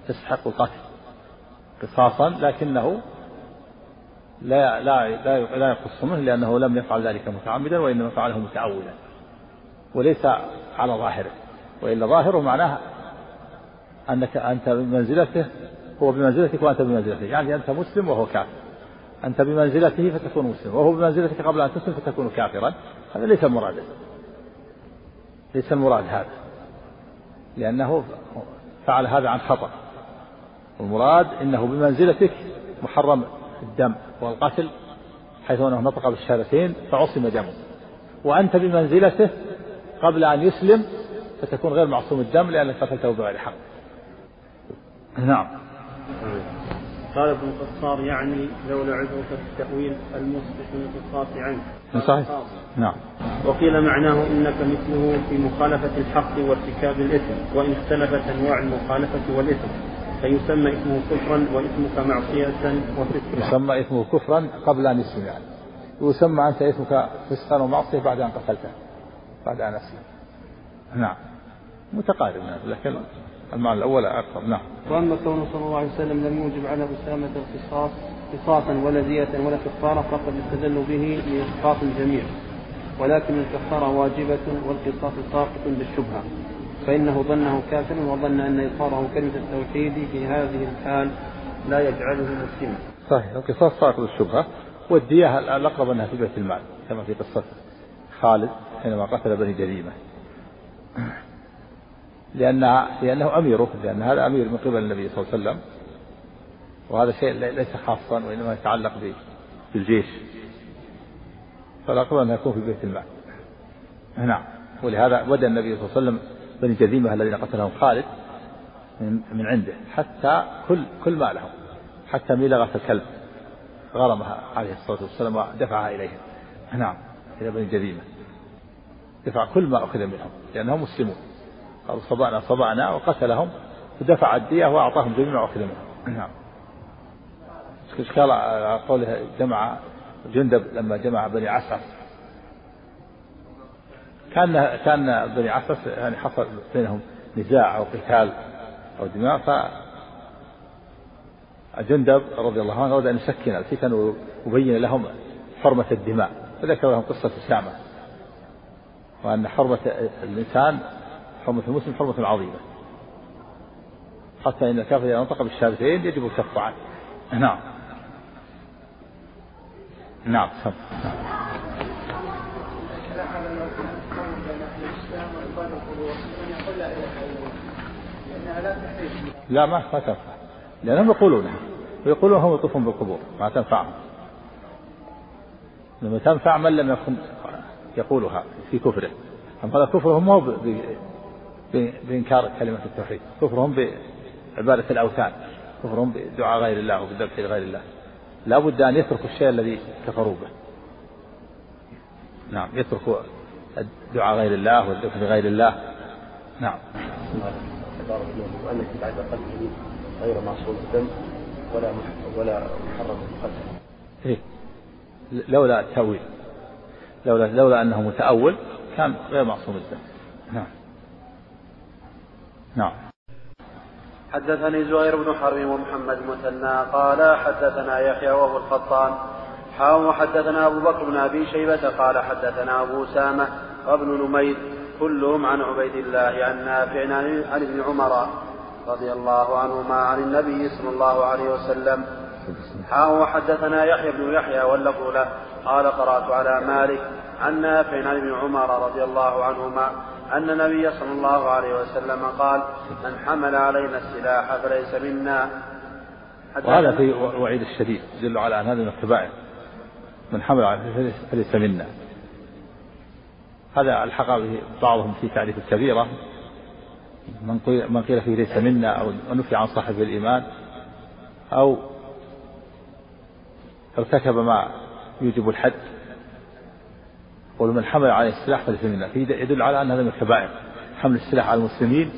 تستحق القتل قصاصا لكنه لا لا لا لا يقص منه لأنه لم يفعل ذلك متعمدا وإنما فعله متعودا وليس على ظاهره. وإلا ظاهره معناه أنك أنت بمنزلته هو بمنزلتك وأنت بمنزلته. يعني أنت مسلم وهو كافر. أنت بمنزلته فتكون مسلم وهو بمنزلتك قبل أن تسلم فتكون كافرا. هذا ليس المراد. ليس المراد هذا. لأنه فعل هذا عن خطأ. المراد إنه بمنزلتك محرم الدم والقتل حيث أنه نطق بالشهادتين فعصم دمه. وأنت بمنزلته قبل أن يسلم فتكون غير معصوم الدم لأنك قتلته بغير حق. نعم. قال ابن قصار يعني لولا عذرك في التأويل المصبح من القصاص عنه صحيح. نعم. وقيل معناه إنك مثله في مخالفة الحق وارتكاب الإثم وإن اختلفت أنواع المخالفة والإثم فيسمى اسمه كفرا واسمك معصية وفسقا. يسمى اسمه كفرا قبل أن يسلم يعني. ويسمى أنت اسمك فسقا ومعصية بعد أن قتلته بعد أن أسلم نعم. متقارب لكن المعنى الأول أقرب نعم. وأما كونه صلى الله عليه وسلم لم يوجب على أسامة القصاص قصاصا ولا دية ولا كفارة فقد استدلوا به لإسقاط الجميع. ولكن الكفارة واجبة والقصاص ساقط بالشبهة. فإنه ظنه كافرا وظن أن إظهاره كلمة التوحيد في هذه الحال لا يجعله مسلما. صحيح القصاص ساقط بالشبهة. والدية الأقرب أنها بيت المال كما في قصة خالد حينما قتل بني جريمة. لأن لأنه أميره لأن هذا أمير من قبل النبي صلى الله عليه وسلم. وهذا شيء ليس خاصا وإنما يتعلق بالجيش. فالأقرب أنه يكون في بيت المال. نعم. ولهذا بدا النبي صلى الله عليه وسلم بني جذيمة الذين قتلهم خالد من عنده حتى كل كل مالهم حتى ميلغة الكلب غرمها عليه الصلاة والسلام ودفعها إليهم نعم. إلى بني جذيمة دفع كل ما أخذ منهم لأنهم مسلمون. قالوا صبعنا صبعنا وقتلهم ودفع الدية وأعطاهم جميع أخذ منهم. نعم. إشكال على قوله جمع جندب لما جمع بني عسعس كان كان بني عسعس يعني حصل بينهم نزاع أو قتال أو دماء ف جندب رضي الله عنه أراد أن يسكن الفتن ويبين لهم حرمة الدماء. فذكر لهم قصة أسامة وأن حرمة الإنسان حرمة المسلم حرمة عظيمة. حتى إن الكافر إذا نطق بالشهادتين يجب الكف عنه. نعم. نعم سم. لا ما ما تنفع. لأنهم يقولونها. ويقولون هم يطوفون بالقبور. ما تنفعهم. لما تنفع من لم يكن يقولها في كفره. أما كفرهم مو بإنكار كلمة التوحيد كفرهم بعبادة الأوثان كفرهم بدعاء غير الله وبالذبح لغير الله. لا بد أن يتركوا الشيء الذي كفروا به. نعم يتركوا الدعاء غير الله والذبح لغير الله. نعم. وأنك بعد قتله غير معصوم الدم ولا ولا محرم القتل. إيه. لولا التأويل. لولا لولا أنه متأول كان غير معصوم الدم نعم. نعم. حدثني زهير بن حرب ومحمد مثنى قال حدثنا يحيى وهو القطان. حاو وحدثنا أبو بكر بن أبي شيبة قال حدثنا أبو أسامة وابن نمير كلهم عن عبيد الله عن نافع عن ابن عمر رضي الله عنهما عن النبي صلى الله عليه وسلم. حاو وحدثنا يحيى بن يحيى واللفظ له قال قرأت على مالك عن نافع عن ابن عمر رضي الله عنهما. أن النبي صلى الله عليه وسلم قال من حمل علينا السلاح فليس منا. وهذا في وعيد الشديد يدل على أن هذا من الكبائر من حمل علينا فليس منا. هذا الحق به بعضهم في تعريف الكبيرة. من قيل فيه ليس منا أو نفي عن صاحب الإيمان أو ارتكب ما يوجب الحد. ومن حمل عليه السلاح فليس منا في يدل على أن هذا من الكبائر. حمل السلاح على المسلمين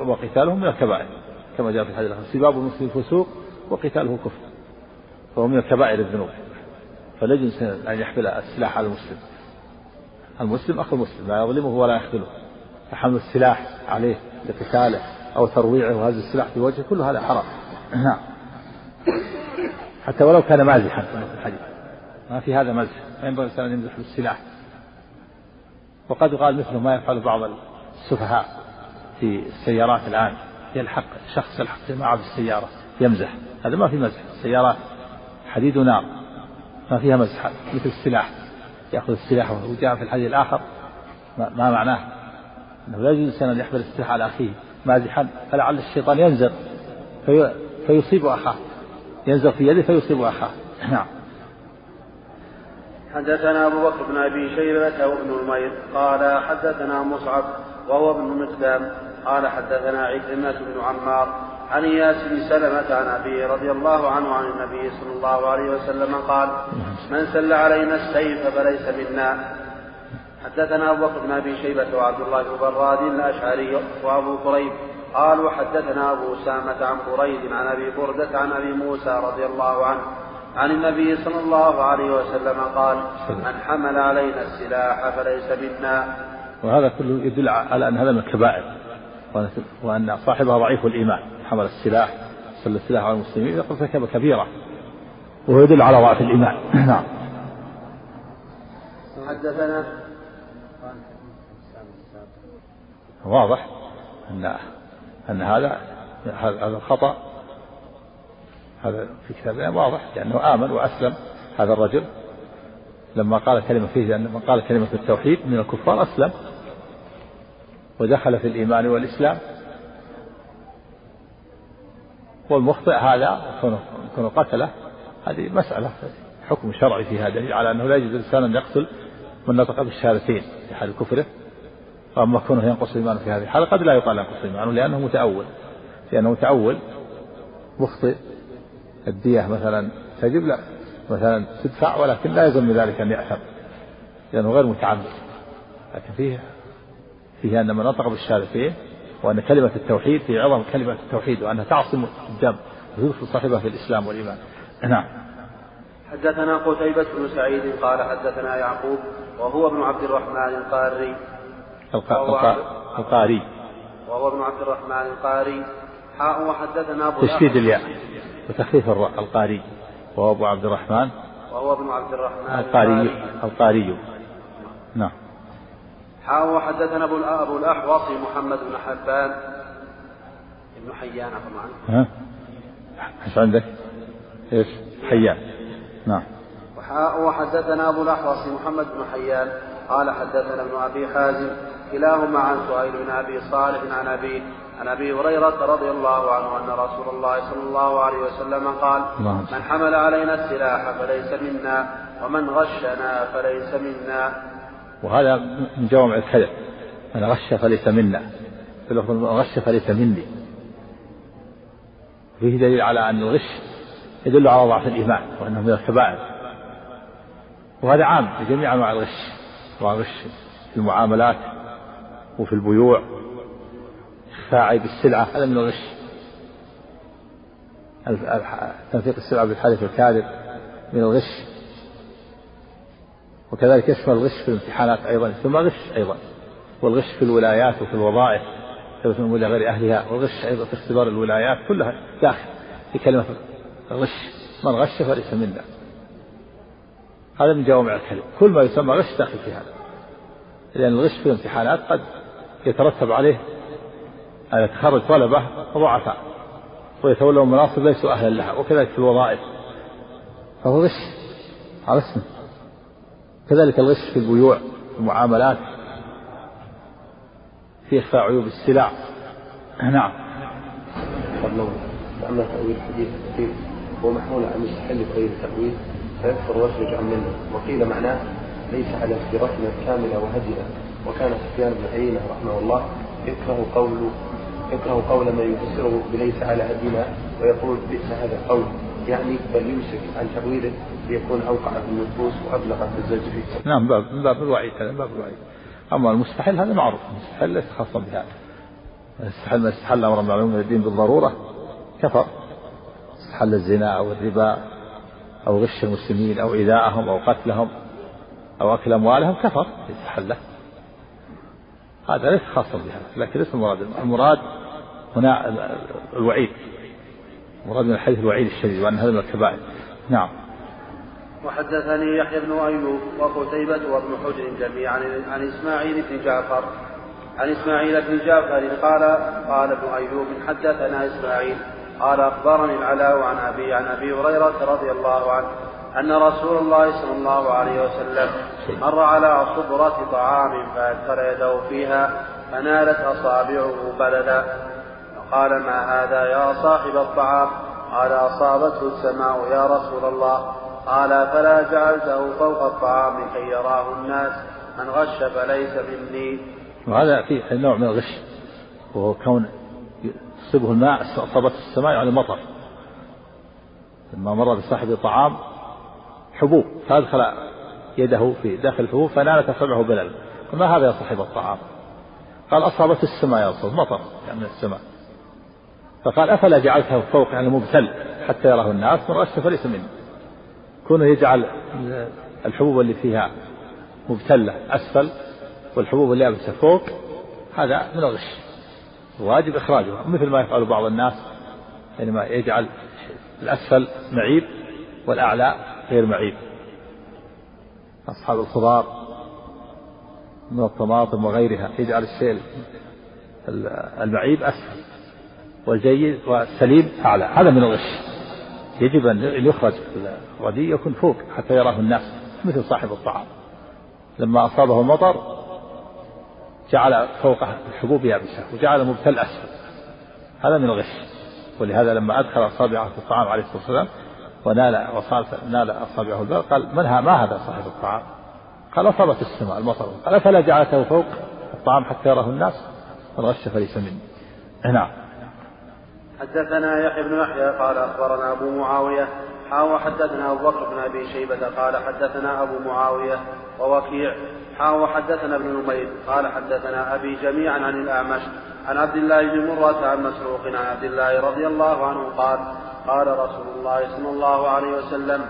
وقتالهم من الكبائر. كما جاء في الحديث سباب المسلم فسوق وقتاله كفر. فهو من الكبائر الذنوب. فلا يجوز أن يحمل السلاح على المسلم. المسلم أخو المسلم. لا يظلمه ولا يخذله. فحمل السلاح عليه لقتاله أو ترويعه وهذا السلاح في وجهه كل هذا حرام. نعم. حتى ولو كان مازحا في الحديث. ما في هذا مزح. ما ينبغي الإنسان أن يمزح بالسلاح. وقد يقال مثل ما يفعل بعض السفهاء في السيارات الآن. يلحق شخص يلحق جماعة بالسيارة يمزح. هذا ما في مزح. السيارات حديد ونار ما فيها مزح. مثل السلاح. يأخذ السلاح وجاء في الحديث الآخر. ما, ما معناه؟ أنه لا يجوز الإنسان أن يحمل السلاح على أخيه مازحا. فلعل الشيطان ينزغ في فيصيب أخاه. ينزغ في يده فيصيب أخاه. نعم. حدثنا أبو بكر بن أبي شيبة وابن نمير قال حدثنا مصعب وهو ابن مقدام قال حدثنا عكرمة بن عمار عن اياس بن سلمة عن ابيه رضي الله عنه عن النبي صلى الله عليه وسلم قال من سل علينا السيف فليس منا. حدثنا أبو بكر بن أبي شيبة وعبد الله بن براد الأشعري وأبو قريب قال وحدثنا أبو أسامة عن بريد عن أبي بردة عن أبي موسى رضي الله عنه عن النبي صلى الله عليه وسلم قال من حمل علينا السلاح فليس منا. وهذا كله يدل على أن هذا من الكبائر وأن صاحبها ضعيف الإيمان. حمل السلاح صلى السلاح على المسلمين يقول ارتكب كبيرة. وهو يدل على ضعف الإيمان. نعم. حدثنا واضح أن أن هذا هذا الخطأ. هذا في كتاب الله واضح لأنه آمن وأسلم هذا الرجل. لما قال كلمة فيه لما قال كلمة التوحيد من الكفار أسلم. ودخل في الإيمان والإسلام. والمخطئ هذا كونه قتله. هذه مسألة حكم شرعي فيها دليل على أنه لا يجوز الإنسان أن يقتل من نطق بالشهادتين في حال كفره. وأما كونه ينقص الإيمان في هذه الحالة قد لا يقال ينقص الإيمان لأنه متأول. لأنه متأول مخطئ. الدية مثلا تجب؟ لا. مثلا تدفع ولكن لا يلزم من ذلك أن يأثم لأنه غير متعمد. لكن فيه فيه أن من نطق بالشهادتين وأن كلمة التوحيد في عظم كلمة التوحيد وأنها تعصم الدم وتدخل صاحبها في الإسلام والإيمان. نعم. حدثنا قتيبة بن سعيد قال حدثنا يعقوب وهو ابن عبد الرحمن القاري. القاري. وهو ابن عبد الرحمن القاري. وحدثنا أبو تشديد الياء وتخفيف الراء القاري وهو أبو عبد الرحمن. وهو ابن عبد الرحمن القاري القاري. نعم. حاء وحدثنا أبو أبو الأحوص محمد بن حبان. ابن حيان طبعا ها؟ إيش عندك؟ إيش؟ حيان. نعم. وحاء وحدثنا أبو الأحوص محمد بن حيان. قال حدثنا ابن أبي حازم. كلاهما عن سهيل بن أبي صالح عن أبي عن أبي هريرة رضي الله عنه أن رسول الله صلى الله عليه وسلم قال من حمل علينا السلاح فليس منا ومن غشنا فليس منا. وهذا من جوامع الكذب. من غش فليس منا. من غش فليس مني. فيه دليل على أن الغش يدل على ضعف الإيمان وأنه من الكبائر. وهذا عام في جميع أنواع الغش الغش في المعاملات وفي البيوع. إخفاء عيب السلعة هذا من الغش. تنفيق السلعة بالحلف الكاذب من الغش. وكذلك يشمل الغش في الامتحانات أيضا ثم غش أيضا. والغش في الولايات وفي الوظائف ثبت من غير أهلها. والغش أيضا في اختبار الولايات كلها. داخل في كلمة غش. من غش فليس منا. هذا من جوامع الكلم كل ما يسمى غش داخل في هذا. لأن الغش في الامتحانات قد يترتب عليه أن يتخرج طلبة ضعفاء ويتولون مناصب ليسوا أهلا لها وكذلك في الوظائف. فهو غش على اسمه. كذلك الغش في البيوع المعاملات في إخفاء عيوب السلع. نعم. أما تأويل حديث الكثير هو محمول عن مستحل غير التأويل فيكفر ويخرج عن منه. وقيل معناه ليس على سيرتنا الكاملة وهدينا وكان سفيان بن عيينة رحمه الله يكره قول يكره قول من يفسره بليس على هدينا ويقول بئس هذا القول. يعني بل يمسك عن تأويله ليكون أوقع في النفوس وأبلغ في الزجر. نعم باب من باب الوعيد هذا باب الوعيد. أما المستحيل هذا معروف المستحيل ليس خاصا بهذا. استحل ما استحل أمر معلوم من الدين بالضرورة. كفر. استحل الزنا أو الربا أو غش المسلمين أو إيذاءهم أو قتلهم أو أكل أموالهم كفر. استحله هذا ليس خاصا بهذا لكن ليس المراد. المراد هنا الوعيد. المراد من الحديث الوعيد الشديد وأن هذا من الكبائر. نعم. وحدثني يحيى بن أيوب وقتيبة وابن حجر جميعا عن إسماعيل بن جعفر. عن إسماعيل بن جعفر قال قال ابن أيوب حدثنا إسماعيل قال أخبرني العلاء عن أبي عن أبي هريرة رضي الله عنه أن رسول الله صلى الله عليه وسلم مر على صبرة طعام فأدخل يده فيها فنالت أصابعه بلدا. فقال ما هذا يا صاحب الطعام؟ قال أصابته السماء يا رسول الله. قال فلا جعلته فوق الطعام كي يراه الناس. من غش فليس مني. وهذا فيه نوع من الغش وهو كون يصيبه الماء أصابت السماء يعني مطر. لما مر بصاحب طعام حبوب فأدخل يده في داخل الحبوب فنالت أصابعه بلل ما هذا يا صاحب الطعام؟ قال أصابت السماء يا رسول مطر يعني من السماء. فقال أفلا جعلته فوق يعني مبتل حتى يراه الناس؟ من غش فليس مني. كونه يجعل الحبوب اللي فيها مبتلة أسفل والحبوب اللي يابسة فوق هذا من الغش. واجب إخراجها مثل ما يفعل بعض الناس حينما يعني يجعل الأسفل معيب والأعلى غير معيب. أصحاب الخضار من الطماطم وغيرها يجعل الشيء المعيب أسفل والجيد والسليم أعلى. هذا من الغش. يجب أن يخرج الرديء يكون فوق حتى يراه الناس مثل صاحب الطعام. لما أصابه المطر جعل فوقه الحبوب يابسة وجعل المبتل أسفل. هذا من الغش. ولهذا لما أدخل أصابعه في الطعام عليه الصلاة والسلام ونال وصال نال أصابعه الباب قال من ها ما هذا صاحب الطعام؟ قال أصابت السماء. المطر. قال أفلا جعلته فوق الطعام حتى يراه الناس؟ الغش فليس مني. نعم. حدثنا يحيى بن يحيى قال أخبرنا أبو معاوية. حاو حدثنا أبو بكر بن أبي شيبة قال حدثنا أبو معاوية ووكيع. حاو حدثنا ابن نمير قال حدثنا أبي جميعا عن الأعمش عن عبد الله بن مرة عن مسروق عن عبد الله رضي الله عنه قال قال رسول الله صلى الله عليه وسلم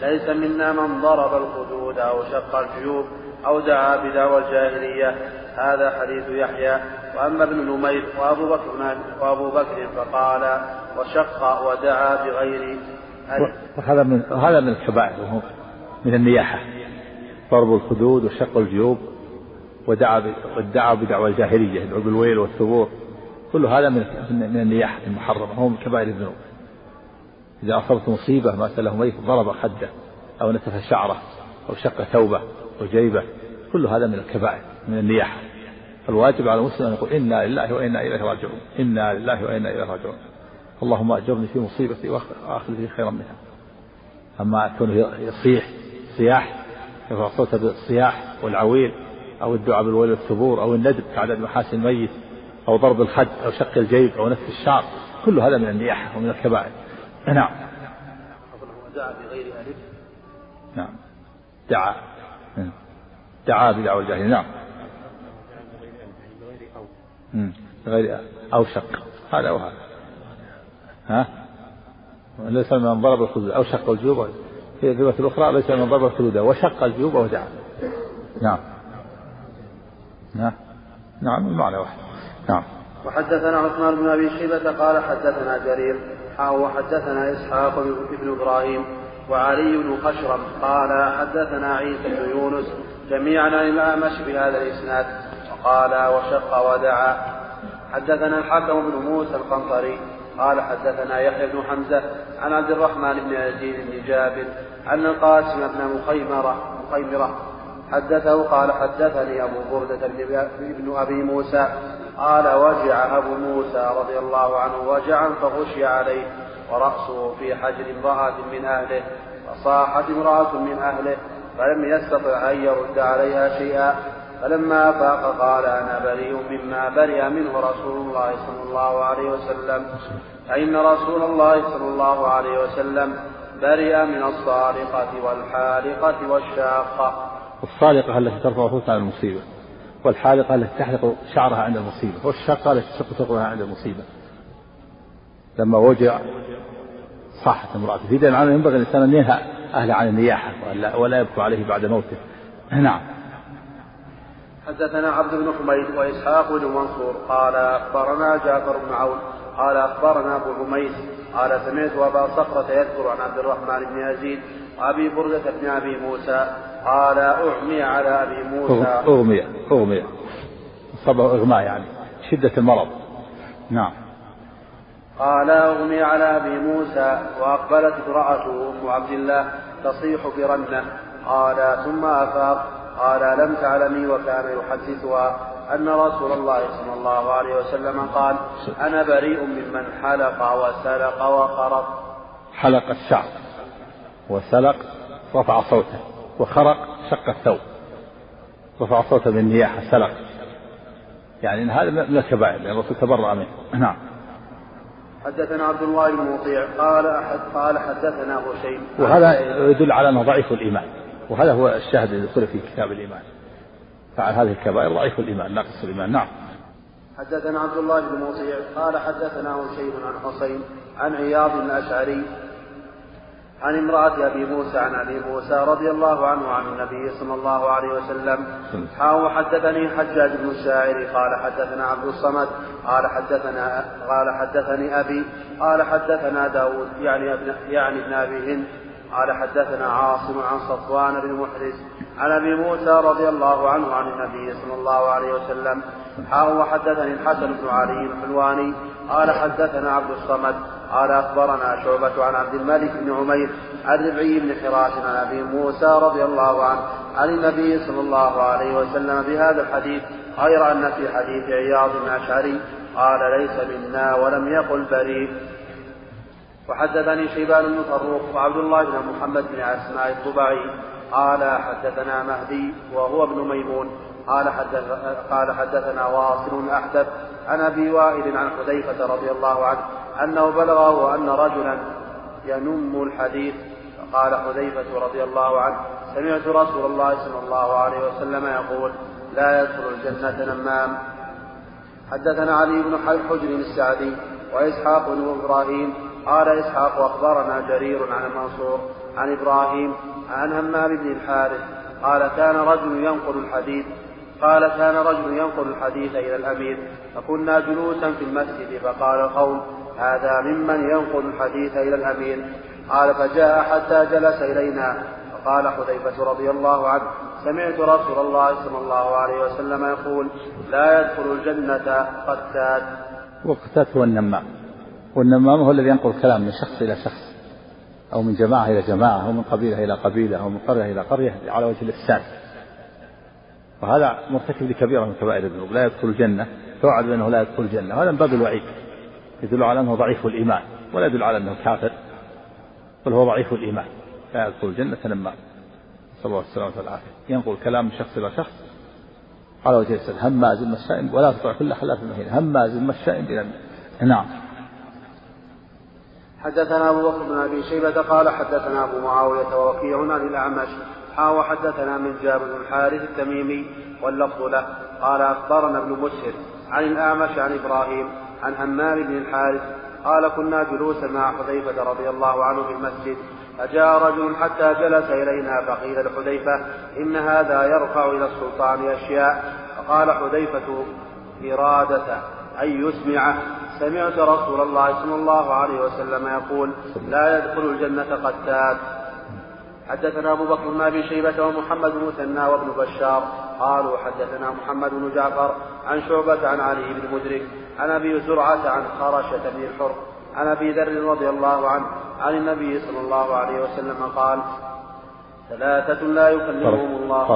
ليس منا من ضرب الخدود أو شق الجيوب أو دعا بدعوى الجاهلية. هذا حديث يحيى وأما ابن نمير وأبو بكر وأبو بكر فقال وشق ودعا بغير هذا من هذا من الكبائر من النياحة. ضرب الخدود وشق الجيوب ودعا ودعا بدعوى الجاهلية يدعو بالويل والثبور كل هذا من من النياحة المحرمة هو من كبائر الذنوب. إذا أصابت مصيبة مات له ميت ضرب خده أو نتف شعره أو شق ثوبه وجيبه كل هذا من الكبائر من النياحه الواجب على المسلم أن يقول إنا لله وإنا إليه راجعون إنا لله وإنا إليه راجعون. اللهم أجرني في مصيبتي واخلف لي خيرا منها. أما كونه يصيح صياح يرفع صوته بالصياح والعويل أو الدعاء بالويل والثبور أو الندب كعدد محاسن الميت أو ضرب الخد أو شق الجيب أو نفس الشعر كل هذا من النياحه ومن الكبائر. نعم. دعا بغير ألف نعم. دعا. دعا بدعوى الجاهلية. نعم. غير أو شق هذا أو هذا. ها؟ ليس من ضرب الخدود. أو شق الجيوب. في الرواية الأخرى ليس من ضرب الخدود. وشق الجيوب ودعا نعم. نعم نعم المعنى واحد. نعم. وحدثنا عثمان بن أبي شيبة قال حدثنا جرير. وحدثنا إسحاق بن إبراهيم وعلي بن خشرم قال حدثنا عيسى بن يونس جميعا عن الاعمش بهذا الإسناد وقال وشق ودعا. حدثنا الحكم بن موسى القنطري قال حدثنا يحيى بن حمزة عن عبد الرحمن بن يزيد بن جابر أن القاسم بن مخيمرة مخيمرة حدثه قال حدثني أبو بردة بن أبي موسى قال وجع أبو موسى رضي الله عنه وجعا فغشي عليه ورأسه في حجر امرأة من أهله فصاحت امرأة من أهله فلم يستطع أن يرد عليها شيئا فلما أفاق قال أنا بريء مما برئ منه رسول الله صلى الله عليه وسلم. فإن رسول الله صلى الله عليه وسلم برئ من الصارقة والحالقة والشاقة. الصالقة التي ترفع صوتها عن المصيبة والحالقة التي تحلق شعرها عند المصيبة والشاقة التي تشق ثقلها عند المصيبة. لما وجع صاحت امرأته في دليل ينبغي الإنسان أن ينهى أهله عن النياحة ولا, يبكوا عليه بعد موته. نعم. حدثنا عبد بن حميد وإسحاق بن منصور قال أخبرنا جعفر بن عون قال أخبرنا أبو حميد قال سمعت أبا صخرة يذكر عن عبد الرحمن بن يزيد وابي بردة بن أبي موسى قال أغمي على أبي موسى. أغمي أغمي. صبر إغماء يعني شدة المرض. نعم. قال أغمي على أبي موسى وأقبلت امرأته أم عبد الله تصيح برنه قال ثم أفاق. قال لم تعلمي وكان يحدثها أن رسول الله صلى الله عليه وسلم قال أنا بريء ممن حلق وسلق وخرق حلق الشعر. وسلق رفع صوته وخرق شق الثوب. رفع صوته بالنياحة سلق. يعني إن هذا من الكبائر لأن الرسول تبرأ منه. نعم. حدثنا عبد الله بن مطيع قال أحد قال حدثنا هشيم وهذا يدل على أنه ضعيف الإيمان. وهذا هو الشاهد الذي ذكر في كتاب الإيمان. فعل هذه الكبائر ضعيف الإيمان ناقص الإيمان. نعم. حدثنا عبد الله بن مطيع قال حدثنا هشيم عن حسين عن عياض الأشعري عن امرأة أبي موسى عن أبي موسى رضي الله عنه عن النبي صلى الله عليه وسلم. حاول حدثني حجاج بن الشاعر قال حدثنا عبد الصمد قال حدثنا قال حدثني أبي قال حدثنا داود يعني ابن يعني ابن أبي هند. قال حدثنا عاصم عن صفوان بن محرز عن أبي موسى رضي الله عنه عن النبي صلى الله عليه وسلم. حاول وحدثني الحسن بن علي الحلواني قال حدثنا عبد الصمد قال أخبرنا شعبة عن عبد الملك بن عمير عن ربعي بن حراش عن أبي موسى رضي الله عنه عن النبي صلى الله عليه وسلم بهذا الحديث غير أن في حديث عياض بن أشعري قال ليس منا ولم يقل بريء. وحدثني شيبان بن فروخ وعبد الله بن محمد بن أسماء الطبعي قال حدثنا مهدي وهو ابن ميمون. قال حدث قال حدثنا واصل أحدث عن أبي وائل عن حذيفة رضي الله عنه أنه بلغه ان رجلا ينم الحديث فقال حذيفة رضي الله عنه سمعت رسول الله صلى الله عليه وسلم يقول لا يدخل الجنة نمام. حدثنا علي بن حجر السعدي وإسحاق بن إبراهيم قال إسحاق أخبرنا جرير عن منصور عن إبراهيم عن همام بن الحارث قال كان رجل ينقل الحديث. قال كان رجل ينقل الحديث إلى الأمير فكنا جلوسا في المسجد فقال القوم هذا ممن ينقل الحديث إلى الأمير قال فجاء حتى جلس إلينا. فقال حذيفة رضي الله عنه سمعت رسول الله صلى الله عليه وسلم يقول لا يدخل الجنة قتات وقتات هو النمام. والنمام هو الذي ينقل الكلام من شخص إلى شخص أو من جماعة إلى جماعة أو من قبيلة إلى قبيلة أو من قرية إلى قرية على وجه الإفساد وهذا مرتكب لكبيرة من كبائر الذنوب لا يدخل الجنة. توعد بأنه لا يدخل الجنة. هذا من باب الوعيد. يدل على أنه ضعيف الإيمان ولا يدل على أنه كافر بل هو ضعيف الإيمان. لا يدخل الجنة لما نسأل الله السلامة والعافية ينقل كلام من شخص إلى شخص على وجه السد هماز مشاء ولا تطع كل حلاف مهين. هماز مشاء إلى نعم. حدثنا أبو بكر بن أبي شيبة قال حدثنا أبو معاوية ووكيع عن الأعمش حا وحدثنا من جابر بن الحارث التميمي واللفظ له قال أخبرنا ابن مسهر عن الأعمش عن إبراهيم عن همام بن الحارث قال كنا جلوسا مع حذيفة رضي الله عنه في المسجد. فجاء رجل حتى جلس إلينا فقيل لحذيفة إن هذا يرفع إلى السلطان أشياء. فقال حذيفة إرادته أن يسمعه. سمعت رسول الله صلى الله عليه وسلم يقول لا يدخل الجنة قتات حدثنا أبو بكر بن أبي شيبة ومحمد بن مثنى وابن بشار. قالوا حدثنا محمد بن جعفر عن شعبة عن علي بن مدرك عن أبي زرعة عن خرشة بن الحر عن أبي ذر رضي الله عنه عن النبي صلى الله عليه وسلم قال ثلاثة لا يكلمهم الله.